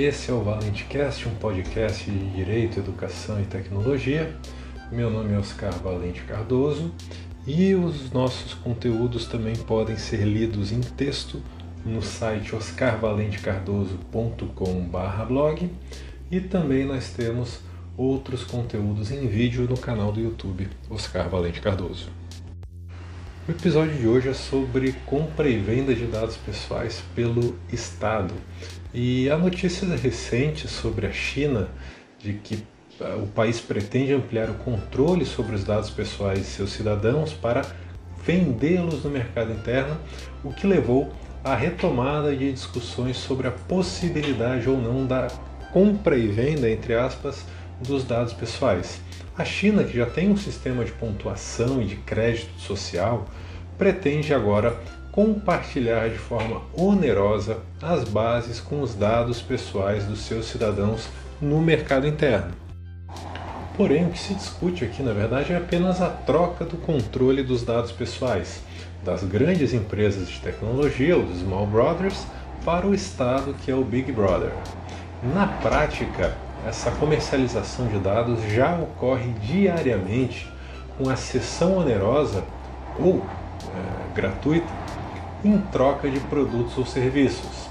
Esse é o ValenteCast, um podcast de Direito, Educação e Tecnologia. Meu nome é Oscar Valente Cardoso e os nossos conteúdos também podem ser lidos em texto no site oscarvalentecardoso.com/blog e também nós temos outros conteúdos em vídeo no canal do YouTube Oscar Valente Cardoso. O episódio de hoje é sobre compra e venda de dados pessoais pelo Estado. E há notícias recentes sobre a China de que ah, o país pretende ampliar o controle sobre os dados pessoais de seus cidadãos para vendê-los no mercado interno, o que levou à retomada de discussões sobre a possibilidade ou não da compra e venda, entre aspas, dos dados pessoais. A China, que já tem um sistema de pontuação e de crédito social, pretende agora compartilhar de forma onerosa as bases com os dados pessoais dos seus cidadãos no mercado interno. Porém, o que se discute aqui, na verdade, é apenas a troca do controle dos dados pessoais das grandes empresas de tecnologia, os Small Brothers, para o Estado, que é o Big Brother. Na prática, essa comercialização de dados já ocorre diariamente com a cessão onerosa ou é, gratuita em troca de produtos ou serviços,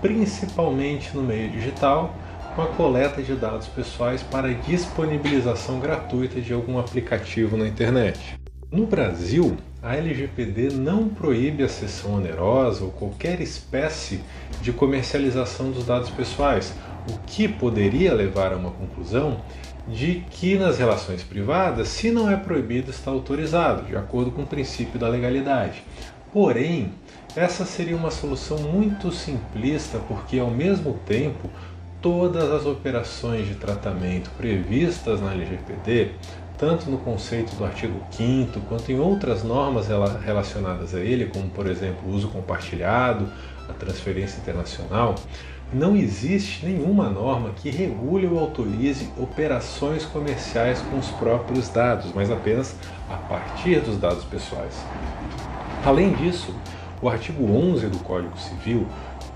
principalmente no meio digital, com a coleta de dados pessoais para disponibilização gratuita de algum aplicativo na internet. No Brasil, a LGPD não proíbe a cessão onerosa ou qualquer espécie de comercialização dos dados pessoais, o que poderia levar a uma conclusão de que nas relações privadas, se não é proibido, está autorizado, de acordo com o princípio da legalidade. Porém, essa seria uma solução muito simplista, porque ao mesmo tempo todas as operações de tratamento previstas na LGPD, tanto no conceito do artigo 5 quanto em outras normas relacionadas a ele, como por exemplo o uso compartilhado, a transferência internacional, não existe nenhuma norma que regule ou autorize operações comerciais com os próprios dados, mas apenas a partir dos dados pessoais. Além disso, o artigo 11 do Código Civil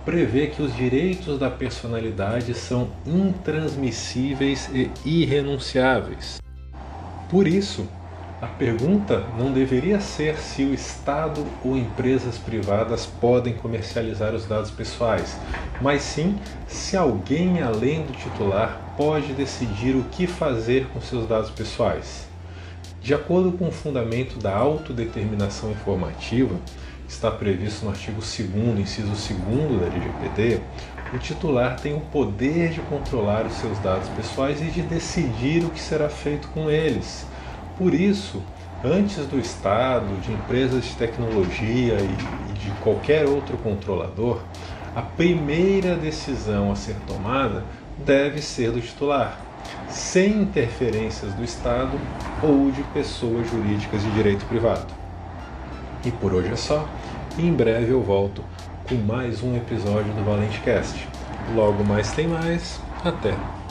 prevê que os direitos da personalidade são intransmissíveis e irrenunciáveis. Por isso, a pergunta não deveria ser se o Estado ou empresas privadas podem comercializar os dados pessoais, mas sim se alguém além do titular pode decidir o que fazer com seus dados pessoais. De acordo com o fundamento da autodeterminação informativa, está previsto no artigo 2, inciso 2 da LGPD, o titular tem o poder de controlar os seus dados pessoais e de decidir o que será feito com eles por isso, antes do Estado, de empresas de tecnologia e de qualquer outro controlador, a primeira decisão a ser tomada deve ser do titular, sem interferências do Estado ou de pessoas jurídicas de direito privado. E por hoje é só. Em breve eu volto com mais um episódio do Valente Cast. Logo mais tem mais. Até!